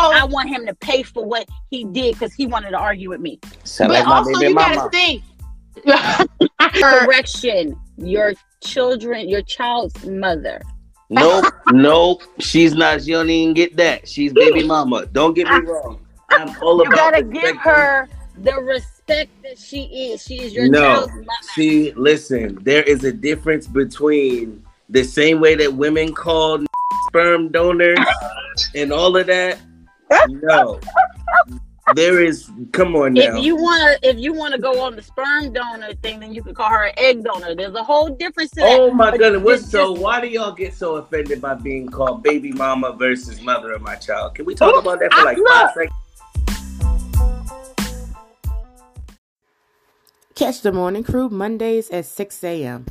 I want him to pay for what he did because he wanted to argue with me. Sound But like also, you mama. gotta think. Correction, your children, your child's mother. Nope, nope. She's not. She don't even get that. She's baby mama. Don't get me wrong. I'm all You about. You gotta give her the respect that she is. She is your No. child's mother. See, listen. There is a difference between the same way that women call sperm donors and all of that. No, there is. Come on now. If you wanna, if you wanna go on the sperm donor thing, then you could call her an egg donor. There's a whole difference to that. Oh my goodness! What's it's so? just- Why do y'all get so offended by being called baby mama versus mother of my child? Can we talk about that for like five seconds? Catch the morning crew Mondays at 6 a.m.